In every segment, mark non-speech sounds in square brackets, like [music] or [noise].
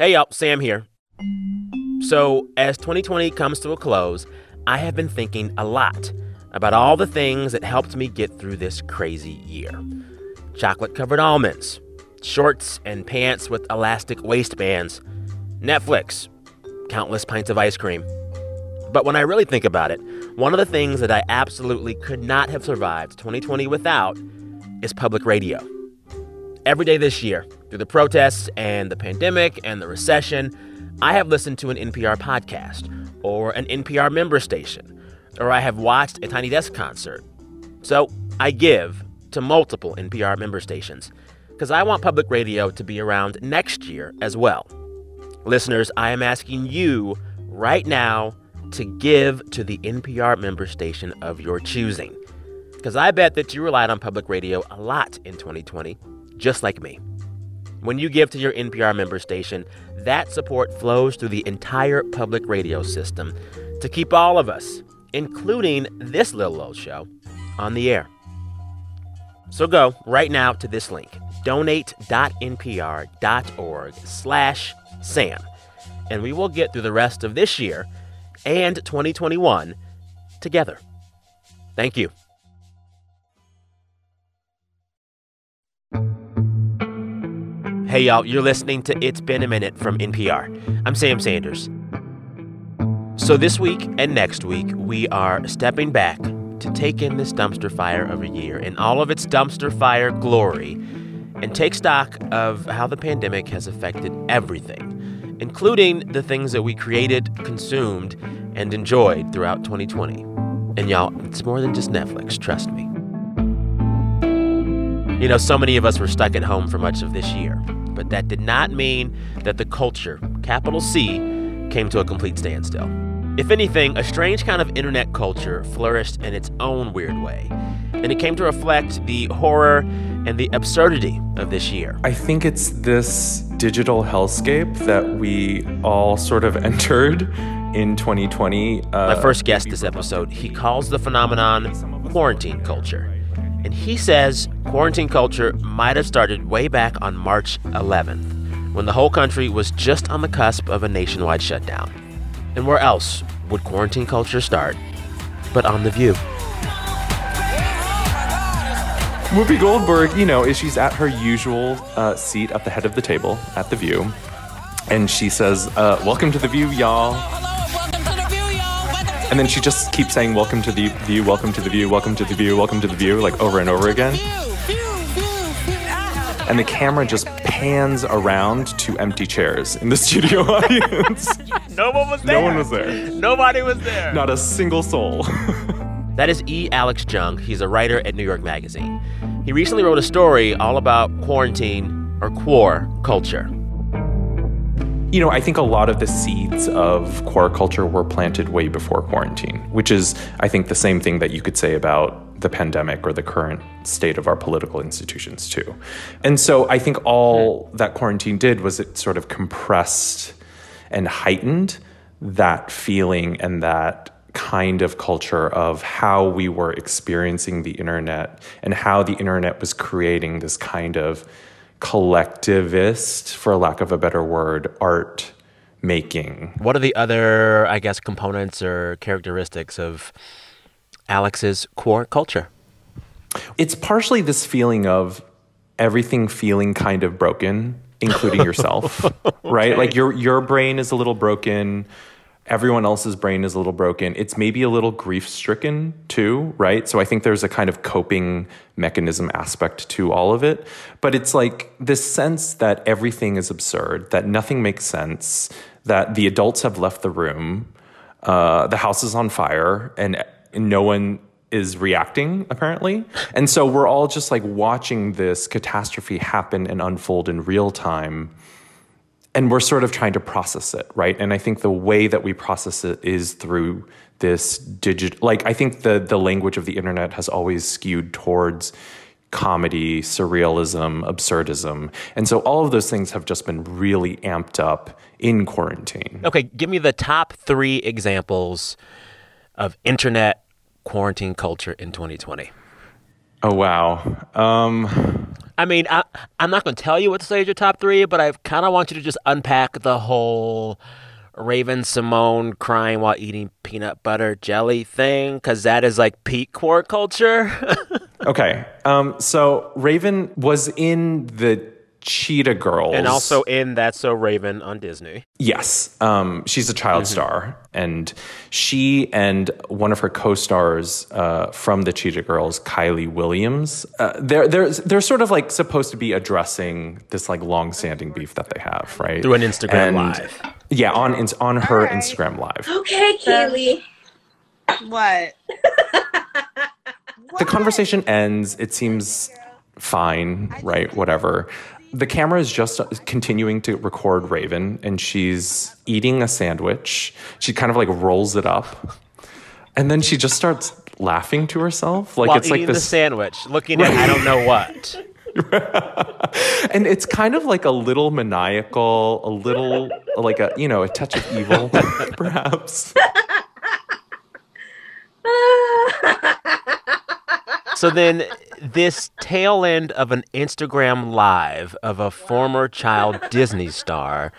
Hey, y'all, Sam here. So, as 2020 comes to a close, I have been thinking a lot about all the things that helped me get through this crazy year chocolate covered almonds, shorts and pants with elastic waistbands, Netflix, countless pints of ice cream. But when I really think about it, one of the things that I absolutely could not have survived 2020 without is public radio. Every day this year, through the protests and the pandemic and the recession, I have listened to an NPR podcast or an NPR member station, or I have watched a Tiny Desk concert. So I give to multiple NPR member stations because I want public radio to be around next year as well. Listeners, I am asking you right now to give to the NPR member station of your choosing because I bet that you relied on public radio a lot in 2020, just like me. When you give to your NPR member station, that support flows through the entire public radio system to keep all of us, including this little old show, on the air. So go right now to this link, donate.npr.org slash Sam, and we will get through the rest of this year and 2021 together. Thank you. Hey, y'all, you're listening to It's Been a Minute from NPR. I'm Sam Sanders. So, this week and next week, we are stepping back to take in this dumpster fire of a year in all of its dumpster fire glory and take stock of how the pandemic has affected everything, including the things that we created, consumed, and enjoyed throughout 2020. And y'all, it's more than just Netflix, trust me. You know, so many of us were stuck at home for much of this year, but that did not mean that the culture, capital C, came to a complete standstill. If anything, a strange kind of internet culture flourished in its own weird way, and it came to reflect the horror and the absurdity of this year. I think it's this digital hellscape that we all sort of [laughs] entered in 2020. Uh, My first guest this episode, he calls the phenomenon quarantine culture. And he says quarantine culture might have started way back on March 11th, when the whole country was just on the cusp of a nationwide shutdown. And where else would quarantine culture start but on The View? Whoopi Goldberg, you know, is she's at her usual uh, seat at the head of the table at The View. And she says, uh, Welcome to The View, y'all. And then she just keeps saying, Welcome to the view, welcome to the view, welcome to the view, welcome to the view, like over and over again. And the camera just pans around to empty chairs in the studio [laughs] audience. no one was there. No one was there. Nobody was there. Not a single soul. [laughs] that is E. Alex Jung. He's a writer at New York Magazine. He recently wrote a story all about quarantine or quar culture. You know, I think a lot of the seeds of quar culture were planted way before quarantine, which is, I think, the same thing that you could say about the pandemic or the current state of our political institutions, too. And so I think all that quarantine did was it sort of compressed and heightened that feeling and that kind of culture of how we were experiencing the internet and how the internet was creating this kind of collectivist, for lack of a better word, art making. What are the other, I guess, components or characteristics of Alex's quar culture? It's partially this feeling of everything feeling kind of broken, including yourself, [laughs] okay. right? Like your your brain is a little broken everyone else's brain is a little broken. It's maybe a little grief stricken too, right? So I think there's a kind of coping mechanism aspect to all of it. But it's like this sense that everything is absurd, that nothing makes sense, that the adults have left the room, uh, the house is on fire, and no one is reacting apparently. And so we're all just like watching this catastrophe happen and unfold in real time and we're sort of trying to process it, right? And I think the way that we process it is through this digital like I think the the language of the internet has always skewed towards comedy, surrealism, absurdism. And so all of those things have just been really amped up in quarantine. Okay, give me the top 3 examples of internet quarantine culture in 2020. Oh wow. Um I mean, I, I'm not going to tell you what to say is your top three, but I kind of want you to just unpack the whole Raven-Symoné crying while eating peanut butter jelly thing, because that is like peak quar culture. [laughs] okay. Um, so Raven was in the Cheetah Girls. And also in That's So Raven on Disney. Yes. Um, she's a child mm-hmm. star. And she and one of her co stars uh, from the Cheetah Girls, Kiely Williams, uh, they're, they're, they're sort of like supposed to be addressing this like long standing beef that they have, right? Through an Instagram and, Live. Yeah, on, on her right. Instagram Live. Okay, Kiely. What? the conversation ends. It seems fine, right? Whatever the camera is just continuing to record Raven, and she's eating a sandwich. She kind of like rolls it up, and then she just starts laughing to herself, like While it's like this the sandwich, looking at I don't know what. [laughs] and it's kind of like a little maniacal, a little like a you know a touch of evil, [laughs] perhaps. so then this tail end of an Instagram live of a former child [laughs] Disney star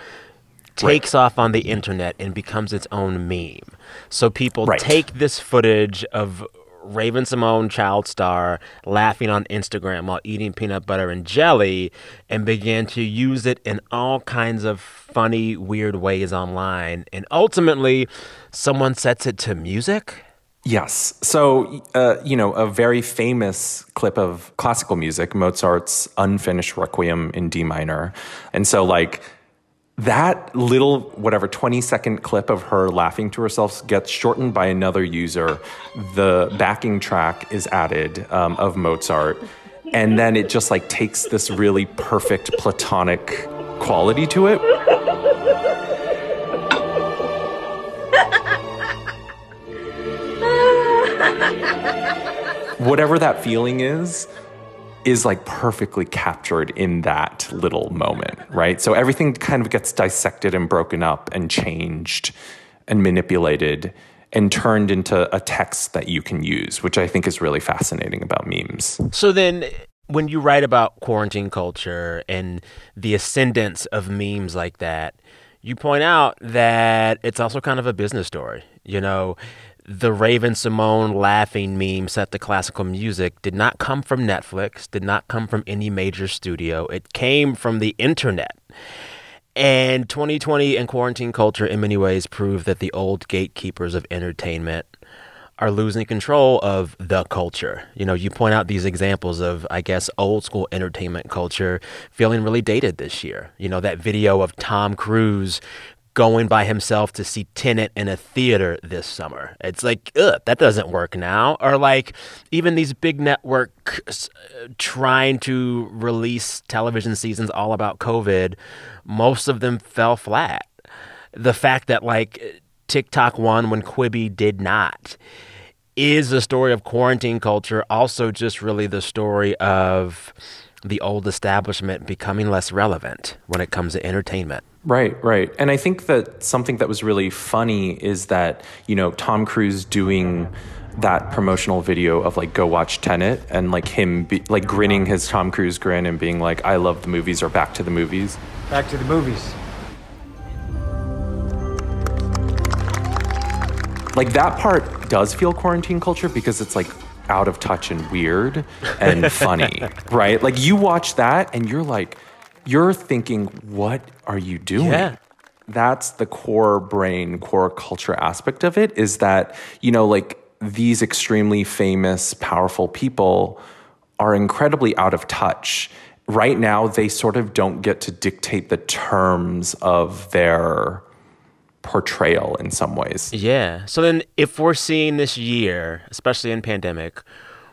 takes right. off on the internet and becomes its own meme. So people right. take this footage of Raven-Symoné child star laughing on Instagram while eating peanut butter and jelly and begin to use it in all kinds of funny, weird ways online. And ultimately, someone sets it to music Yes. So, uh, you know, a very famous clip of classical music, Mozart's unfinished Requiem in D minor. And so, like, that little, whatever, 20 second clip of her laughing to herself gets shortened by another user. The backing track is added um, of Mozart. And then it just like takes this really perfect platonic quality to it. Whatever that feeling is is like perfectly captured in that little moment, right? So everything kind of gets dissected and broken up and changed and manipulated and turned into a text that you can use, which I think is really fascinating about memes. So then when you write about quarantine culture and the ascendance of memes like that, you point out that it's also kind of a business story. You know, the Raven-Symoné laughing meme set to classical music did not come from Netflix, did not come from any major studio. It came from the internet. And 2020 and quarantine culture, in many ways, proved that the old gatekeepers of entertainment are losing control of the culture. You know, you point out these examples of, I guess, old school entertainment culture feeling really dated this year. You know, that video of Tom Cruise going by himself to see Tenet in a theater this summer. It's like, ugh, that doesn't work now. Or like even these big networks uh, trying to release television seasons all about COVID, most of them fell flat. The fact that like TikTok won when Quibi did not is the story of quarantine culture, also just really the story of the old establishment becoming less relevant when it comes to entertainment. Right, right. And I think that something that was really funny is that, you know, Tom Cruise doing that promotional video of like go watch Tenet and like him be, like grinning his Tom Cruise grin and being like I love the movies or back to the movies. Back to the movies. Like that part does feel quarantine culture because it's like out of touch and weird and [laughs] funny, right? Like you watch that and you're like you're thinking, what are you doing? Yeah. That's the quar brain, quar culture aspect of it is that, you know, like these extremely famous, powerful people are incredibly out of touch. Right now, they sort of don't get to dictate the terms of their portrayal in some ways. Yeah. So then, if we're seeing this year, especially in pandemic,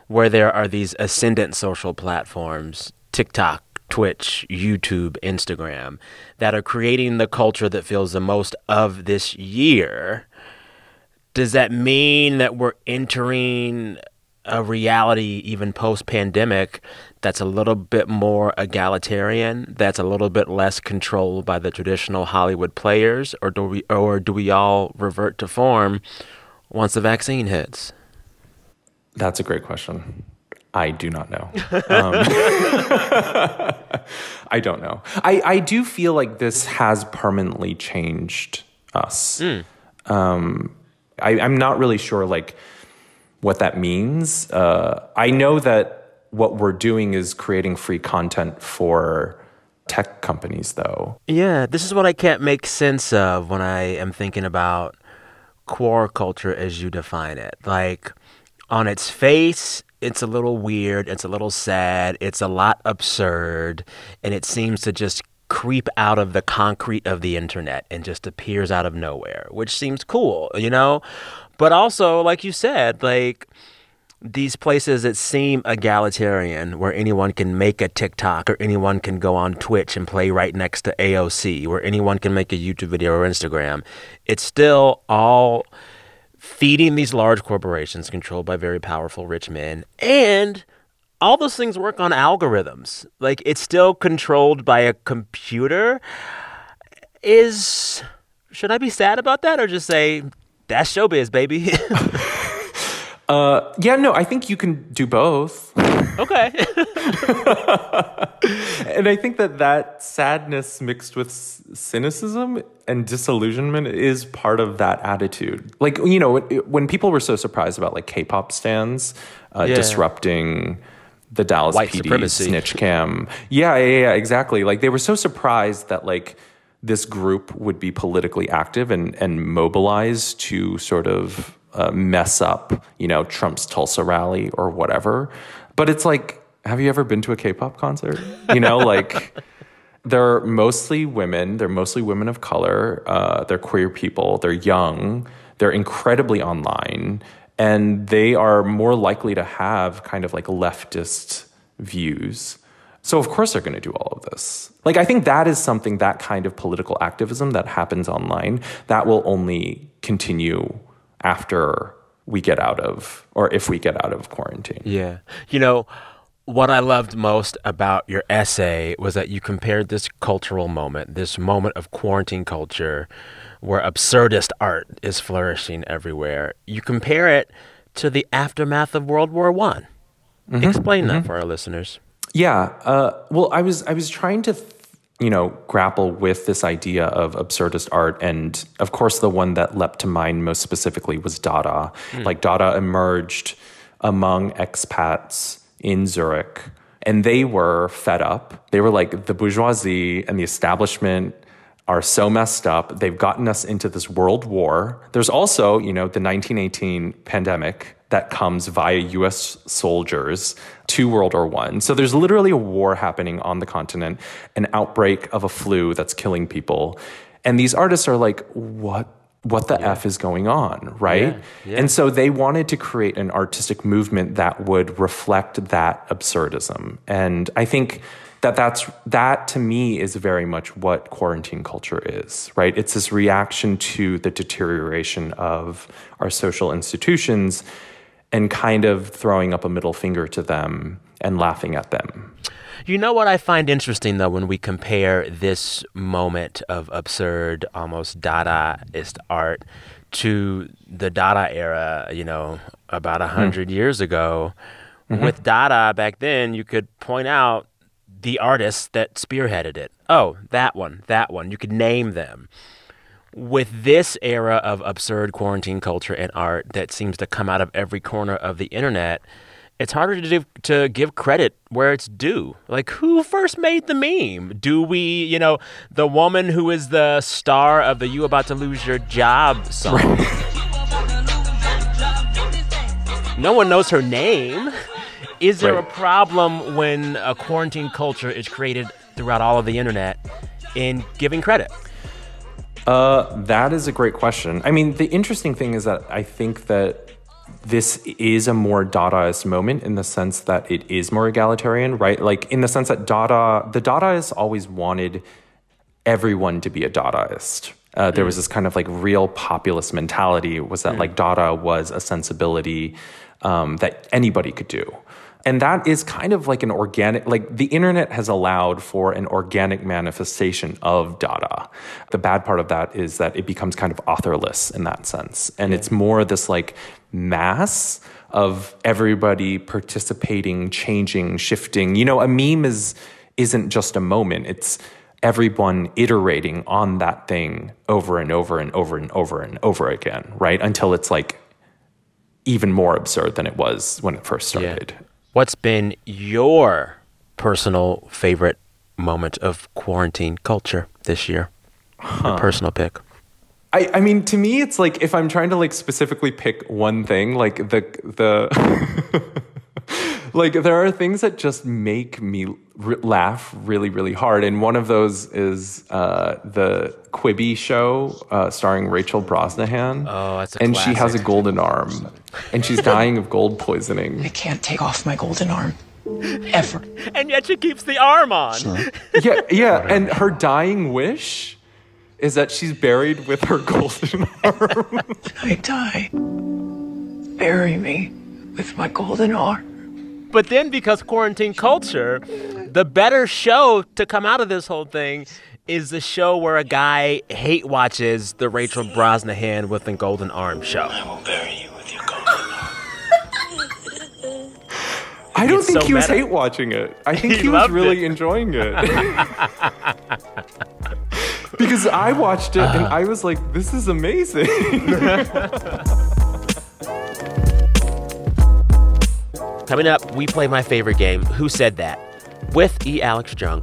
where there are these ascendant social platforms, TikTok, Twitch, YouTube, Instagram that are creating the culture that feels the most of this year, does that mean that we're entering a reality, even post pandemic, that's a little bit more egalitarian, that's a little bit less controlled by the traditional Hollywood players, or do we, or do we all revert to form once the vaccine hits? That's a great question. I do not know. [laughs] Um, [laughs] I don't know. I, I do feel like this has permanently changed us. Um, I, I'm not really sure like what that means. Uh, I know that what we're doing is creating free content for tech companies, though. Yeah, this is what I can't make sense of when I am thinking about quar culture as you define it. Like, on its face, it's a little weird, it's a little sad, it's a lot absurd, and it seems to just creep out of the concrete of the internet and just appears out of nowhere, which seems cool, you know? But also, like you said, like these places that seem egalitarian, where anyone can make a TikTok or anyone can go on Twitch and play right next to AOC, where anyone can make a YouTube video or Instagram, it's still all feeding these large corporations controlled by very powerful rich men. And all those things work on algorithms. Like it's still controlled by a computer. Is should I be sad about that or just say that's showbiz, baby? [laughs] Uh, yeah, no, I think you can do both. [laughs] okay. [laughs] and I think that that sadness mixed with cynicism and disillusionment is part of that attitude. Like, you know, when- people were so surprised about like K-pop stands uh, Yeah. disrupting the Dallas White PD supremacy. snitch cam. Yeah, yeah, yeah, exactly. Like they were so surprised that like this group would be politically active and and mobilize to sort of uh, mess up, you know, Trump's Tulsa rally or whatever. But it's like, have you ever been to a K-pop concert? You know, like [laughs] they're mostly women. They're mostly women of color. Uh, they're queer people. They're young. They're incredibly online, and they are more likely to have kind of like leftist views. So of course they're going to do all of this. Like I think that is something that kind of political activism that happens online that will only continue after we get out of or if we get out of quarantine. Yeah. You know, what I loved most about your essay was that you compared this cultural moment, this moment of quarantine culture where absurdist art is flourishing everywhere. You compare it to the aftermath of World War One. Explain that for our listeners. Yeah. Uh, well, I was I was trying to, th- you know, grapple with this idea of absurdist art, and of course, the one that leapt to mind most specifically was Dada. Hmm. Like Dada emerged among expats in Zurich, and they were fed up. They were like the bourgeoisie and the establishment are so messed up. They've gotten us into this world war. There's also, you know, the 1918 pandemic that comes via US soldiers to World War One. So there's literally a war happening on the continent, an outbreak of a flu that's killing people. And these artists are like, what what the F is going on, right? Yeah, yeah. And so they wanted to create an artistic movement that would reflect that absurdism. And I think that that's that to me is very much what quarantine culture is, right? It's this reaction to the deterioration of our social institutions and kind of throwing up a middle finger to them and laughing at them. You know what I find interesting though when we compare this moment of absurd, almost Dadaist art to the Dada era, you know, about a hmm. hundred years ago. Mm-hmm. With Dada back then, you could point out the artists that spearheaded it. Oh, that one, that one. You could name them. With this era of absurd quarantine culture and art that seems to come out of every corner of the internet, it's harder to do, to give credit where it's due. Like who first made the meme? Do we, you know, the woman who is the star of the "You About to Lose Your Job" song? no one knows her name. Is there a problem when a quarantine culture is created throughout all of the internet in giving credit? Uh, that is a great question. I mean, the interesting thing is that I think that this is a more Dadaist moment in the sense that it is more egalitarian, right? Like in the sense that Dada, the Dadaists always wanted everyone to be a Dadaist. Uh, there was this kind of like real populist mentality was that like Dada was a sensibility um, that anybody could do. And that is kind of like an organic, like the internet has allowed for an organic manifestation of Dada. The bad part of that is that it becomes kind of authorless in that sense. And it's more this like mass of everybody participating, changing, shifting. You know, a meme is isn't just a moment. It's everyone iterating on that thing over and over and over and over and over again, right? Until it's like even more absurd than it was when it first started. Yeah. What's been your personal favorite moment of quarantine culture this year? Huh. Personal pick. I, I mean, to me, it's like if I'm trying to like specifically pick one thing, like the the [laughs] like there are things that just make me r- laugh really really hard and one of those is uh, the quibi show uh, starring rachel brosnahan. Oh that's and classic. she has a golden arm and she's dying of gold poisoning. I can't take off my golden arm. Ever. And yet she keeps the arm on. Sure. [laughs] yeah yeah and her dying wish is that she's buried with her golden [laughs] arm. I die bury me with my golden arm but then, because quarantine culture, the better show to come out of this whole thing is the show where a guy hate watches the Rachel Brosnahan with the Golden Arm show. I will bury you with your golden arm. I don't think so he was meta. hate watching it. I think [laughs] he, he was really it. enjoying it. [laughs] because I watched it and uh-huh. I was like, this is amazing. [laughs] Coming up, we play my favorite game, Who Said That? with E. Alex Jung.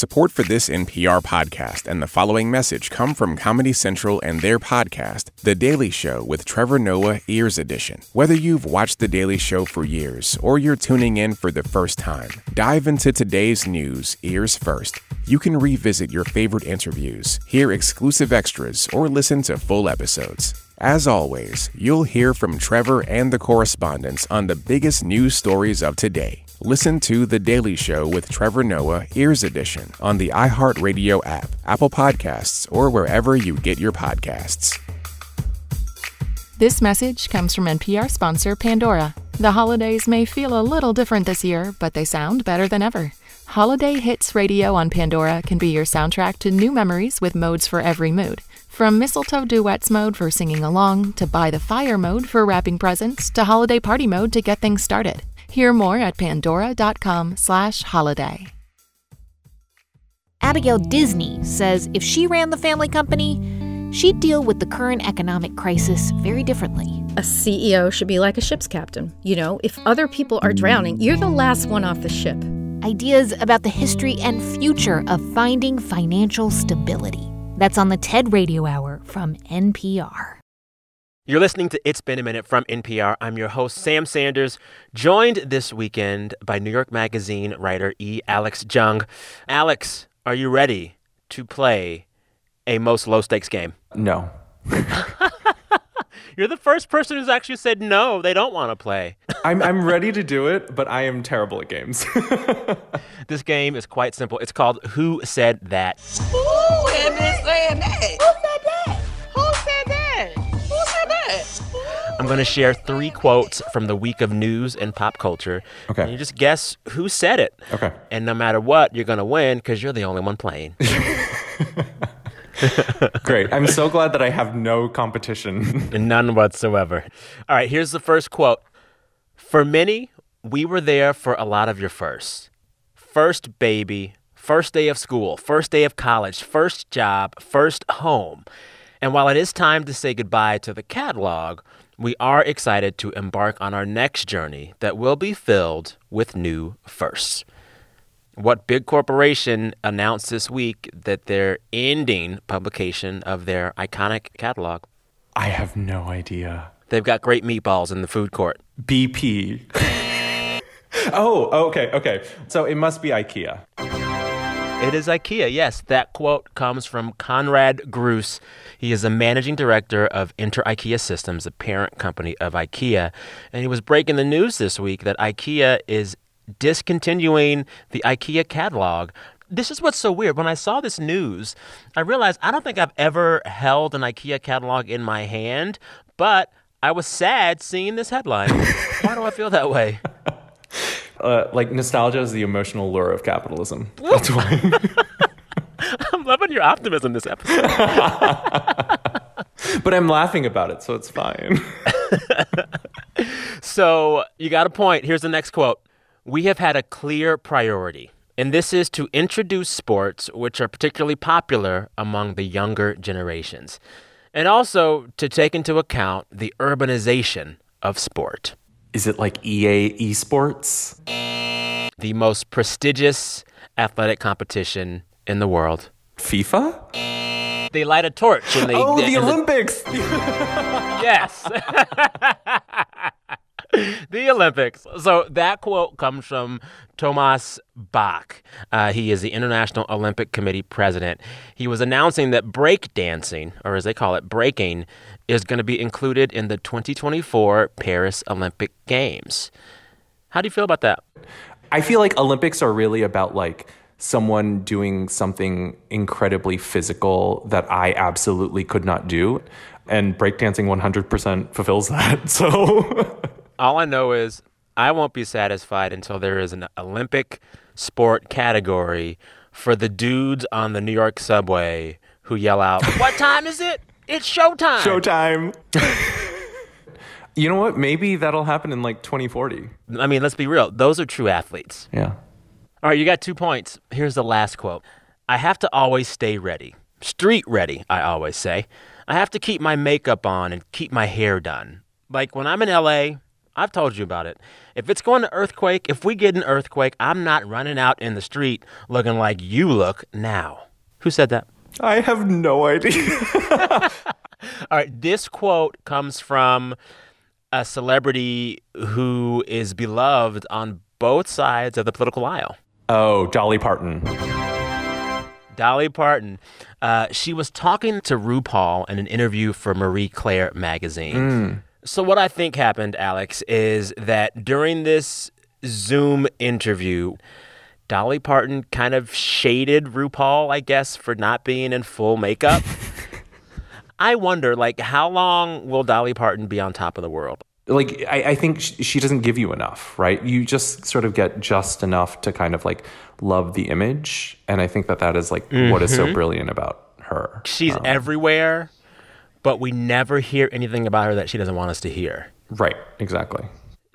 Support for this NPR podcast and the following message come from Comedy Central and their podcast, The Daily Show with Trevor Noah, Ears Edition. Whether you've watched The Daily Show for years or you're tuning in for the first time, dive into today's news, ears first. You can revisit your favorite interviews, hear exclusive extras, or listen to full episodes. As always, you'll hear from Trevor and the correspondents on the biggest news stories of today. Listen to The Daily Show with Trevor Noah, Ears Edition, on the iHeartRadio app, Apple Podcasts, or wherever you get your podcasts. This message comes from NPR sponsor Pandora. The holidays may feel a little different this year, but they sound better than ever. Holiday Hits Radio on Pandora can be your soundtrack to new memories with modes for every mood. From mistletoe duets mode for singing along, to by the fire mode for wrapping presents, to holiday party mode to get things started. Hear more at pandora.com slash holiday. Abigail Disney says if she ran the family company, she'd deal with the current economic crisis very differently. A CEO should be like a ship's captain. You know, if other people are drowning, you're the last one off the ship. Ideas about the history and future of finding financial stability. That's on the TED Radio Hour from NPR. You're listening to It's Been a Minute from NPR. I'm your host, Sam Sanders, joined this weekend by New York Magazine writer E. Alex Jung. Alex, are you ready to play a most low stakes game? No. [laughs] You're the first person who's actually said no, they don't want to play. [laughs] I'm, I'm ready to do it, but I am terrible at games. [laughs] this game is quite simple. It's called Who Said That? Who had been saying that? Who said that? I'm going to share three quotes from the week of news and pop culture. Okay. And you just guess who said it. Okay. And no matter what, you're going to win because you're the only one playing. [laughs] [laughs] Great. I'm so glad that I have no competition. [laughs] None whatsoever. All right, here's the first quote For many, we were there for a lot of your firsts. First baby, first day of school, first day of college, first job, first home. And while it is time to say goodbye to the catalog, we are excited to embark on our next journey that will be filled with new firsts. What big corporation announced this week that they're ending publication of their iconic catalog? I have no idea. They've got great meatballs in the food court. BP. [laughs] oh, okay, okay. So it must be IKEA. It is IKEA, yes. That quote comes from Konrad Grüss. He is the managing director of Inter IKEA Systems, the parent company of IKEA. And he was breaking the news this week that IKEA is discontinuing the IKEA catalog. This is what's so weird. When I saw this news, I realized I don't think I've ever held an IKEA catalog in my hand, but I was sad seeing this headline. [laughs] Why do I feel that way? Uh, like nostalgia is the emotional lure of capitalism. [laughs] That's why. [laughs] I'm loving your optimism this episode. [laughs] but I'm laughing about it, so it's fine. so you got a point. Here's the next quote We have had a clear priority, and this is to introduce sports which are particularly popular among the younger generations, and also to take into account the urbanization of sport. Is it like EA Esports? The most prestigious athletic competition in the world. FIFA? They light a torch and they. Oh, the Olympics! [laughs] yes. [laughs] [laughs] the Olympics. So that quote comes from Thomas Bach. Uh, he is the International Olympic Committee president. He was announcing that breakdancing, or as they call it, breaking, is going to be included in the 2024 Paris Olympic Games. How do you feel about that? I feel like Olympics are really about like someone doing something incredibly physical that I absolutely could not do. And breakdancing 100% fulfills that. [laughs] So [laughs] all I know is I won't be satisfied until there is an Olympic sport category for the dudes on the New York subway who yell out, [laughs] What time is it? It's showtime. Showtime. [laughs] you know what? Maybe that'll happen in like 2040. I mean, let's be real. Those are true athletes. Yeah. All right, you got two points. Here's the last quote I have to always stay ready. Street ready, I always say. I have to keep my makeup on and keep my hair done. Like when I'm in LA, I've told you about it. If it's going to earthquake, if we get an earthquake, I'm not running out in the street looking like you look now. Who said that? I have no idea. [laughs] All right, this quote comes from a celebrity who is beloved on both sides of the political aisle. Oh, Dolly Parton. Dolly Parton. Uh, she was talking to RuPaul in an interview for Marie Claire magazine. Mm. So, what I think happened, Alex, is that during this Zoom interview, Dolly Parton kind of shaded RuPaul, I guess, for not being in full makeup. [laughs] I wonder, like, how long will Dolly Parton be on top of the world? Like, I, I think she, she doesn't give you enough, right? You just sort of get just enough to kind of like love the image. And I think that that is like mm-hmm. what is so brilliant about her. She's um, everywhere, but we never hear anything about her that she doesn't want us to hear. Right, exactly.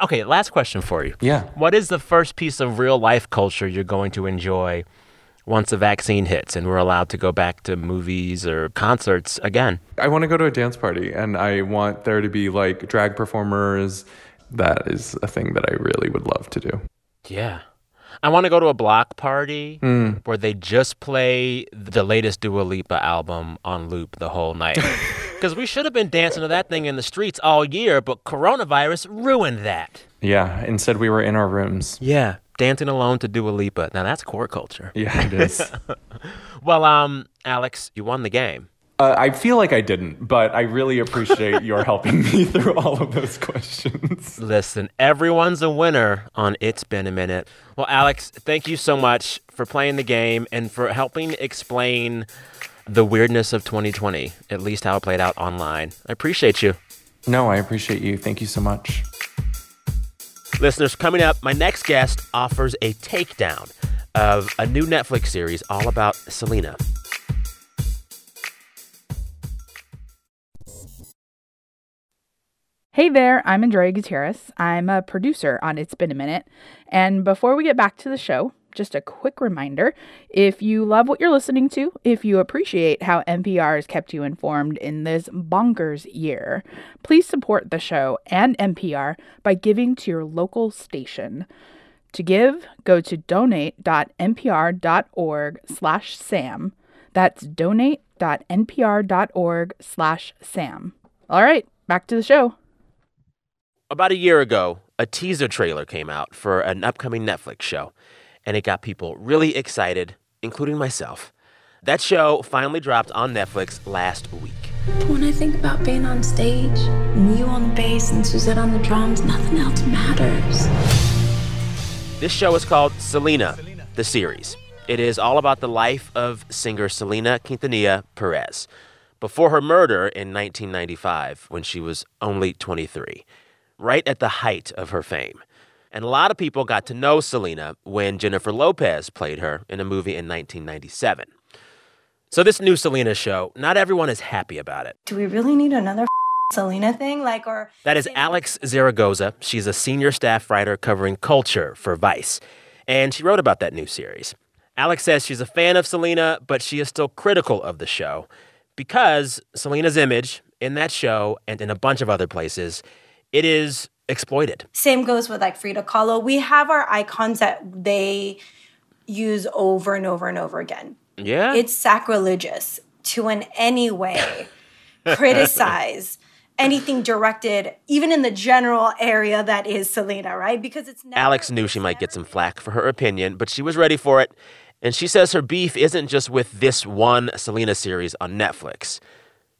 Okay, last question for you. Yeah. What is the first piece of real life culture you're going to enjoy once the vaccine hits and we're allowed to go back to movies or concerts again? I want to go to a dance party and I want there to be like drag performers. That is a thing that I really would love to do. Yeah. I want to go to a block party mm. where they just play the latest Dua Lipa album on loop the whole night. [laughs] Because we should have been dancing to that thing in the streets all year, but coronavirus ruined that. Yeah. Instead, we were in our rooms. Yeah. Dancing alone to Dua Lipa. Now that's quar culture. Yeah, it is. [laughs] well, um, Alex, you won the game. Uh, I feel like I didn't, but I really appreciate your helping me [laughs] through all of those questions. Listen, everyone's a winner on It's Been a Minute. Well, Alex, thank you so much for playing the game and for helping explain the weirdness of 2020, at least how it played out online. I appreciate you. No, I appreciate you. Thank you so much. Listeners, coming up, my next guest offers a takedown of a new Netflix series all about Selena. Hey there, I'm Andrea Gutierrez. I'm a producer on It's Been a Minute. And before we get back to the show, just a quick reminder if you love what you're listening to, if you appreciate how NPR has kept you informed in this bonkers year, please support the show and NPR by giving to your local station. To give, go to donate.npr.org slash sam. That's donate.npr.org slash sam. All right, back to the show. About a year ago, a teaser trailer came out for an upcoming Netflix show, and it got people really excited, including myself. That show finally dropped on Netflix last week. When I think about being on stage, and you on the bass and Suzette on the drums, nothing else matters. This show is called Selena, the series. It is all about the life of singer Selena Quintanilla Perez before her murder in 1995 when she was only 23, right at the height of her fame. And a lot of people got to know Selena when Jennifer Lopez played her in a movie in 1997. So, this new Selena show, not everyone is happy about it. Do we really need another [laughs] Selena thing? Like, or. That is Alex Zaragoza. She's a senior staff writer covering culture for Vice. And she wrote about that new series. Alex says she's a fan of Selena, but she is still critical of the show because Selena's image in that show and in a bunch of other places, it is exploited. Same goes with like Frida Kahlo. We have our icons that they use over and over and over again. Yeah. It's sacrilegious to in any way [laughs] criticize anything directed, even in the general area that is Selena, right? Because it's never, Alex knew she might get some flack for her opinion, but she was ready for it. And she says her beef isn't just with this one Selena series on Netflix.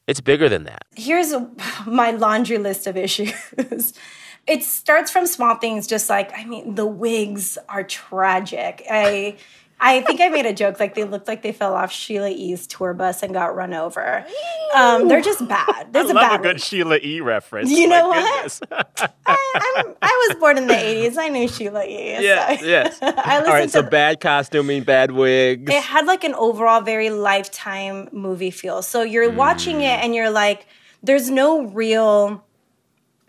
It's bigger than that. Here's a, my laundry list of issues. [laughs] it starts from small things, just like, I mean, the wigs are tragic. I I think I made a joke like they looked like they fell off Sheila E.'s tour bus and got run over. Um, they're just bad. There's I a love bad a good Sheila E. reference. You know My what? I, I'm, I was born in the 80s. I knew Sheila E. yeah, so- yes. [laughs] I All listened right, to so bad costuming, bad wigs. it had like an overall very lifetime movie feel. So you're watching it and you're like, there's no real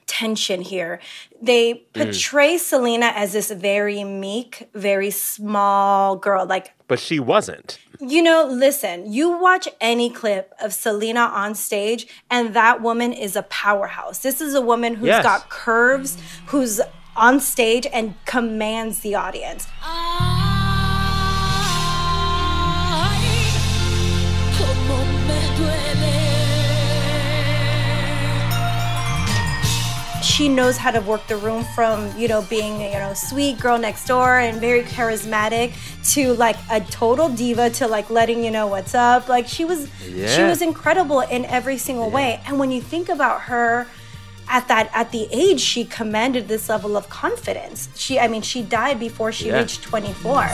tension here. They portray mm. Selena as this very meek, very small girl. Like, But she wasn't. you know, listen, you watch any clip of Selena on stage, and that woman is a powerhouse. This is a woman who's Yes. got curves, who's on stage and commands the audience. Ah. She knows how to work the room from you know being you know sweet girl next door and very charismatic to like a total diva to like letting you know what's up. Like she was she was incredible in every single way. And when you think about her at that at the age she commanded this level of confidence. She i mean she died before she Yeah. reached 24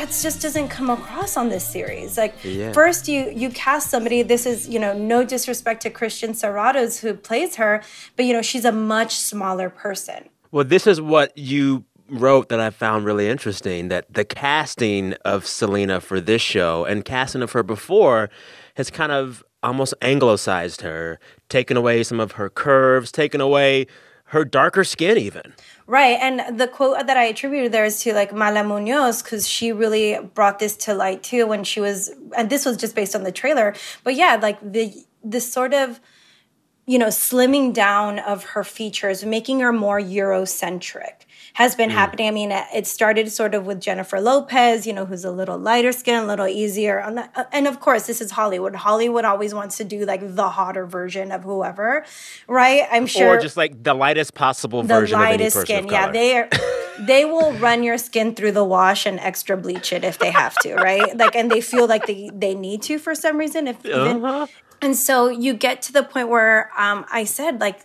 that just doesn't come across on this series. Like Yeah. first you you cast somebody. This is you know no disrespect to Christian Serratos who plays her, but you know she's a much smaller person. Well, this is what you wrote that I found really interesting that the casting of Selena for this show and casting of her before has kind of almost anglicized her, taken away some of her curves, taken away her darker skin, even. Right, and the quote that I attributed there is to like Mala Munoz because she really brought this to light too when she was, and this was just based on the trailer. But yeah, like the this sort of you know slimming down of her features, making her more Eurocentric has been Mm. happening. I mean, it started sort of with Jennifer Lopez, you know, who's a little lighter skin, a little easier on that. And of course, this is Hollywood. Hollywood always wants to do like the hotter version of whoever, right? I'm sure Or just like the lightest possible the version of any lightest person skin. Yeah, they are. [laughs] They will run your skin through the wash and extra bleach it if they have to, right? Like, and they feel like they they need to for some reason. If Uh-huh. and so you get to the point where um, I said, like,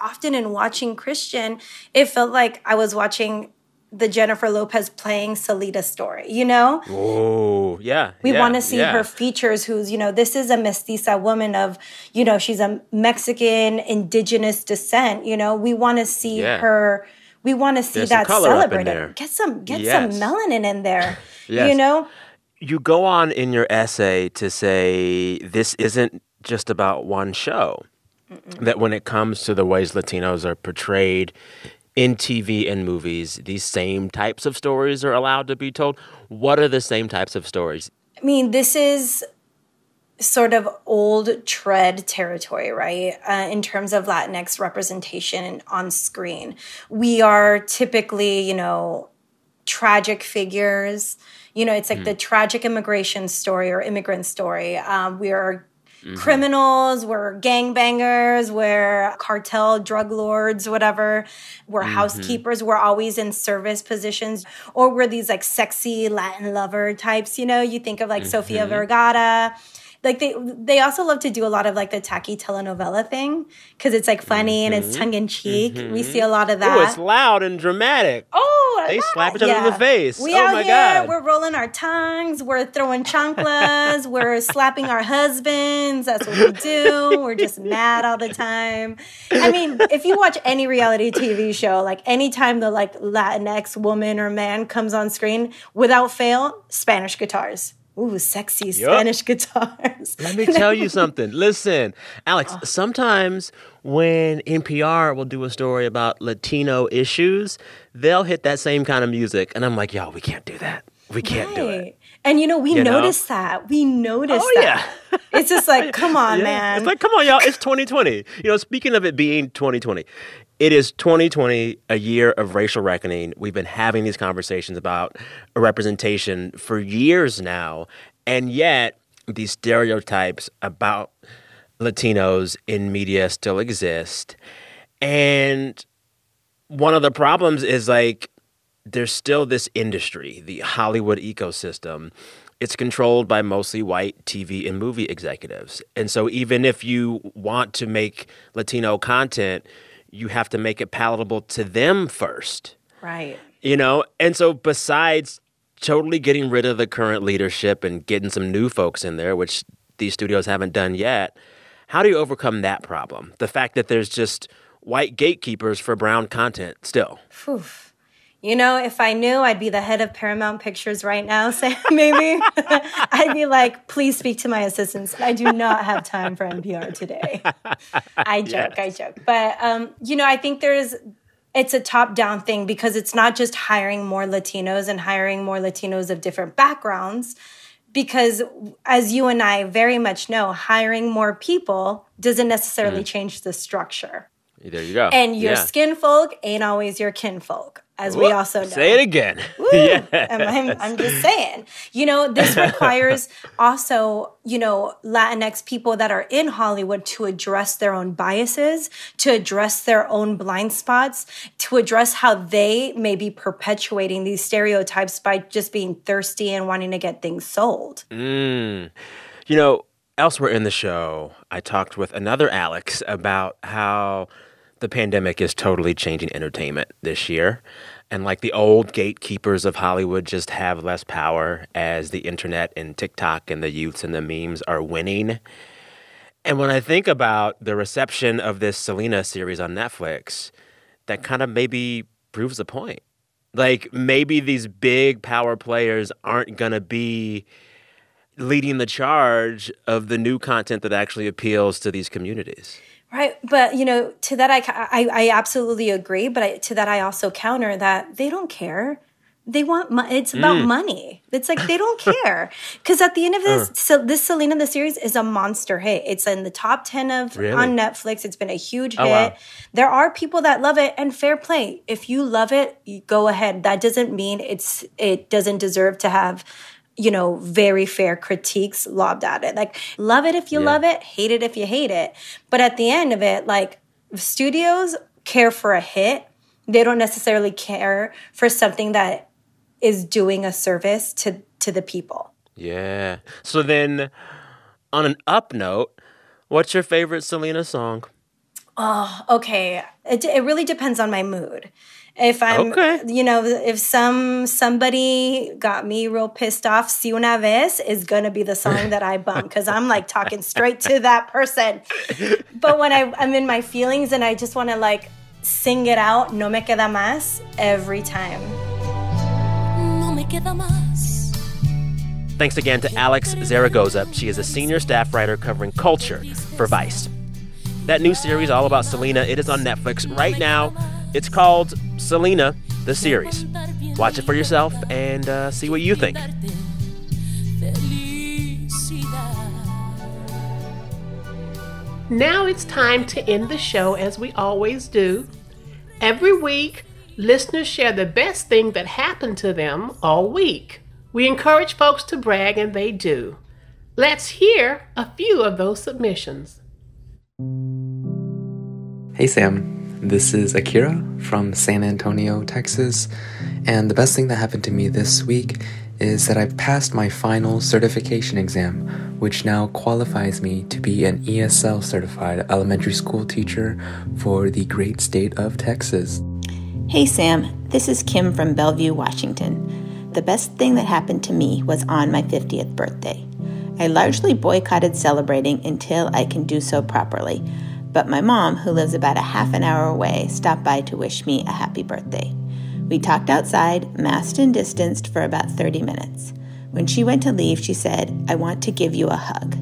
often in watching Christian, it felt like I was watching the Jennifer Lopez playing Selena story. You know, Oh, yeah. we yeah, want to see yeah. her features, who's, you know, this is a mestiza woman of, you know, she's a Mexican indigenous descent. You know, we want to see Yeah. her, we want to see There's that color up in celebrated. Get some, get Yes. some melanin in there. [laughs] Yes. You know? You go on in your essay to say this isn't just about one show. That when it comes to the ways Latinos are portrayed in TV and movies, these same types of stories are allowed to be told. What are the same types of stories? I mean, this is sort of old tread territory, right? Uh, in terms of Latinx representation on screen, we are typically, you know, tragic figures. You know, it's like the tragic immigration story or immigrant story. Um, we are criminals, we're gangbangers, we're cartel drug lords, whatever. We're Mhm. housekeepers, we're always in service positions, or we're these like sexy Latin lover types. You know, you think of like Sofia Mhm. Vergara. like they they also love to do a lot of like the tacky telenovela thing because it's like funny and it's tongue in cheek. We see a lot of that. Oh, it's loud and dramatic. Oh, they slap each other in the face. We oh out my here, god. we're rolling our tongues, we're throwing chanclas, [laughs] we're slapping our husbands. That's what we do. We're just mad all the time. I mean, if you watch any reality TV show, like anytime the like Latinx woman or man comes on screen, without fail, Spanish guitars. Ooh, sexy Yup. Spanish [laughs] guitars. Let me tell you something. Listen, Alex, oh. sometimes when NPR will do a story about Latino issues, they'll hit that same kind of music. And I'm like, yo, we can't do that. We can't do it. And you know, we You know? noticed that. We noticed Oh, that. It's just like, come [laughs] on, Yeah. man. It's like, come on, y'all. It's 2020. You know, speaking of it being 2020, it is 2020, a year of racial reckoning. We've been having these conversations about representation for years now. And yet, these stereotypes about Latinos in media still exist. And one of the problems is like there's still this industry, the Hollywood ecosystem. It's controlled by mostly white TV and movie executives. And so even if you want to make Latino content, you have to make it palatable to them first. right. You know, and so besides totally getting rid of the current leadership and getting some new folks in there, which these studios haven't done yet, how do you overcome that problem? The fact that there's just white gatekeepers for brown content still. Phew. You know, if I knew, I'd be the head of Paramount Pictures right now. [laughs] Say maybe [laughs] I'd be like, please speak to my assistants. I do not have time for NPR today. [laughs] I joke, I joke, but um, you know, I think there's it's a top down thing because it's not just hiring more Latinos and hiring more Latinos of different backgrounds. Because as you and I very much know, hiring more people doesn't necessarily change the structure. There you go. And your Yeah. skin folk ain't always your kinfolk, as we also know. Say it again. [laughs] [laughs] Yes. I'm, I'm, I'm just saying. You know, this [laughs] requires also, you know, Latinx people that are in Hollywood to address their own biases, to address their own blind spots, to address how they may be perpetuating these stereotypes by just being thirsty and wanting to get things sold. Mm. You know, elsewhere in the show, I talked with another Alex about how the pandemic is totally changing entertainment this year. And like the old gatekeepers of Hollywood just have less power as the internet and TikTok and the youths and the memes are winning. And when I think about the reception of this Selena series on Netflix, that kind of maybe proves the point. Like maybe these big power players aren't going to be leading the charge of the new content that actually appeals to these communities. Right, but you know, to that I, I, I absolutely agree. But I, to that I also counter that they don't care. They want. It's about Mm. money. It's like they don't care [laughs] because at the end of this, Uh. so this Selena the series is a monster hit. It's in the top ten of Really? on Netflix. It's been a huge Oh, hit. wow. There are people that love it, and fair play. If you love it, you go ahead. That doesn't mean it's it doesn't deserve to have you know very fair critiques lobbed at it. Like love it if you Yeah. love it, hate it if you hate it. But at the end of it, like studios care for a hit. They don't necessarily care for something that is doing a service to to the people. Yeah. So then, on an up note, what's your favorite Selena song? Oh, okay. It, it really depends on my mood. If I'm, Okay. you know, if some somebody got me real pissed off, "Si una vez" is gonna be the song that I bump because I'm like talking straight to that person. But when I, I'm in my feelings and I just want to like sing it out, "No me queda más" every time. No me queda más. Thanks again to Alex Zaragoza. She is a senior staff writer covering culture for Vice. That new series, all about Selena, it is on Netflix right now. It's called Selena, the series. Watch it for yourself and uh, see what you think. Now it's time to end the show as we always do. Every week, listeners share the best thing that happened to them all week. We encourage folks to brag, and they do. Let's hear a few of those submissions. Hey Sam, this is Akira from San Antonio, Texas, and the best thing that happened to me this week is that I passed my final certification exam which now qualifies me to be an ESL certified elementary school teacher for the great state of Texas. Hey Sam, this is Kim from Bellevue, Washington. The best thing that happened to me was on my 50th birthday. I largely boycotted celebrating until I can do so properly, but my mom, who lives about a half an hour away, stopped by to wish me a happy birthday. We talked outside, masked and distanced, for about 30 minutes. When she went to leave, she said, I want to give you a hug.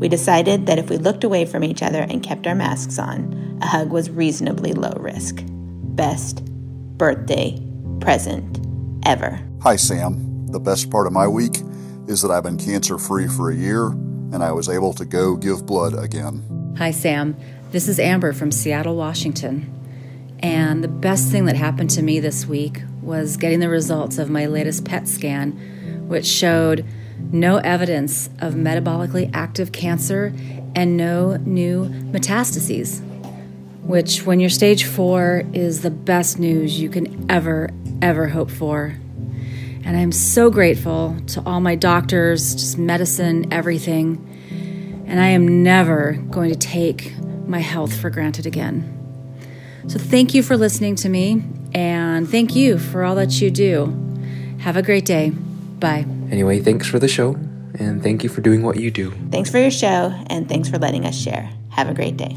We decided that if we looked away from each other and kept our masks on, a hug was reasonably low risk. Best birthday present ever. Hi, Sam. The best part of my week is that I've been cancer free for a year and I was able to go give blood again. Hi, Sam. This is Amber from Seattle, Washington. And the best thing that happened to me this week was getting the results of my latest PET scan, which showed no evidence of metabolically active cancer and no new metastases. Which, when you're stage four, is the best news you can ever, ever hope for. And I'm so grateful to all my doctors, just medicine, everything. And I am never going to take my health for granted again. So thank you for listening to me, and thank you for all that you do. Have a great day. Bye. Anyway, thanks for the show, and thank you for doing what you do. Thanks for your show, and thanks for letting us share. Have a great day.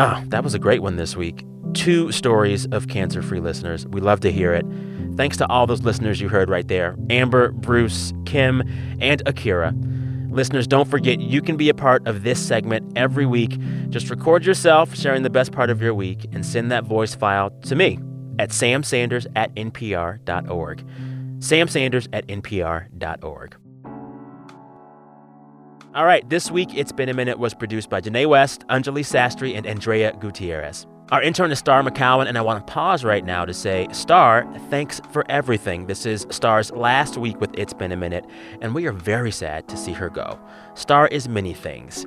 Ah, that was a great one this week. Two stories of cancer free listeners. We love to hear it. Thanks to all those listeners you heard right there Amber, Bruce, Kim, and Akira. Listeners, don't forget you can be a part of this segment every week. Just record yourself sharing the best part of your week and send that voice file to me at samsanders at npr.org. samsanders at npr.org. All right, this week It's Been a Minute was produced by Janae West, Anjali Sastry, and Andrea Gutierrez. Our intern is Star McCowan, and I want to pause right now to say, Star, thanks for everything. This is Star's last week with It's Been a Minute, and we are very sad to see her go. Star is many things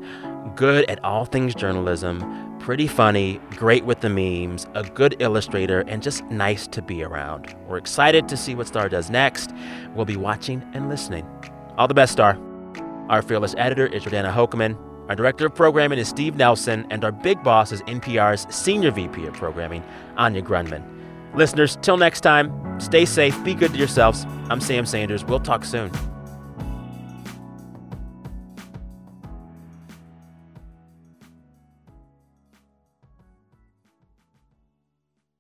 good at all things journalism, pretty funny, great with the memes, a good illustrator, and just nice to be around. We're excited to see what Star does next. We'll be watching and listening. All the best, Star. Our fearless editor is Jordana Hochman. Our director of programming is Steve Nelson, and our big boss is NPR's senior VP of programming, Anya Grundmann. Listeners, till next time, stay safe, be good to yourselves. I'm Sam Sanders. We'll talk soon.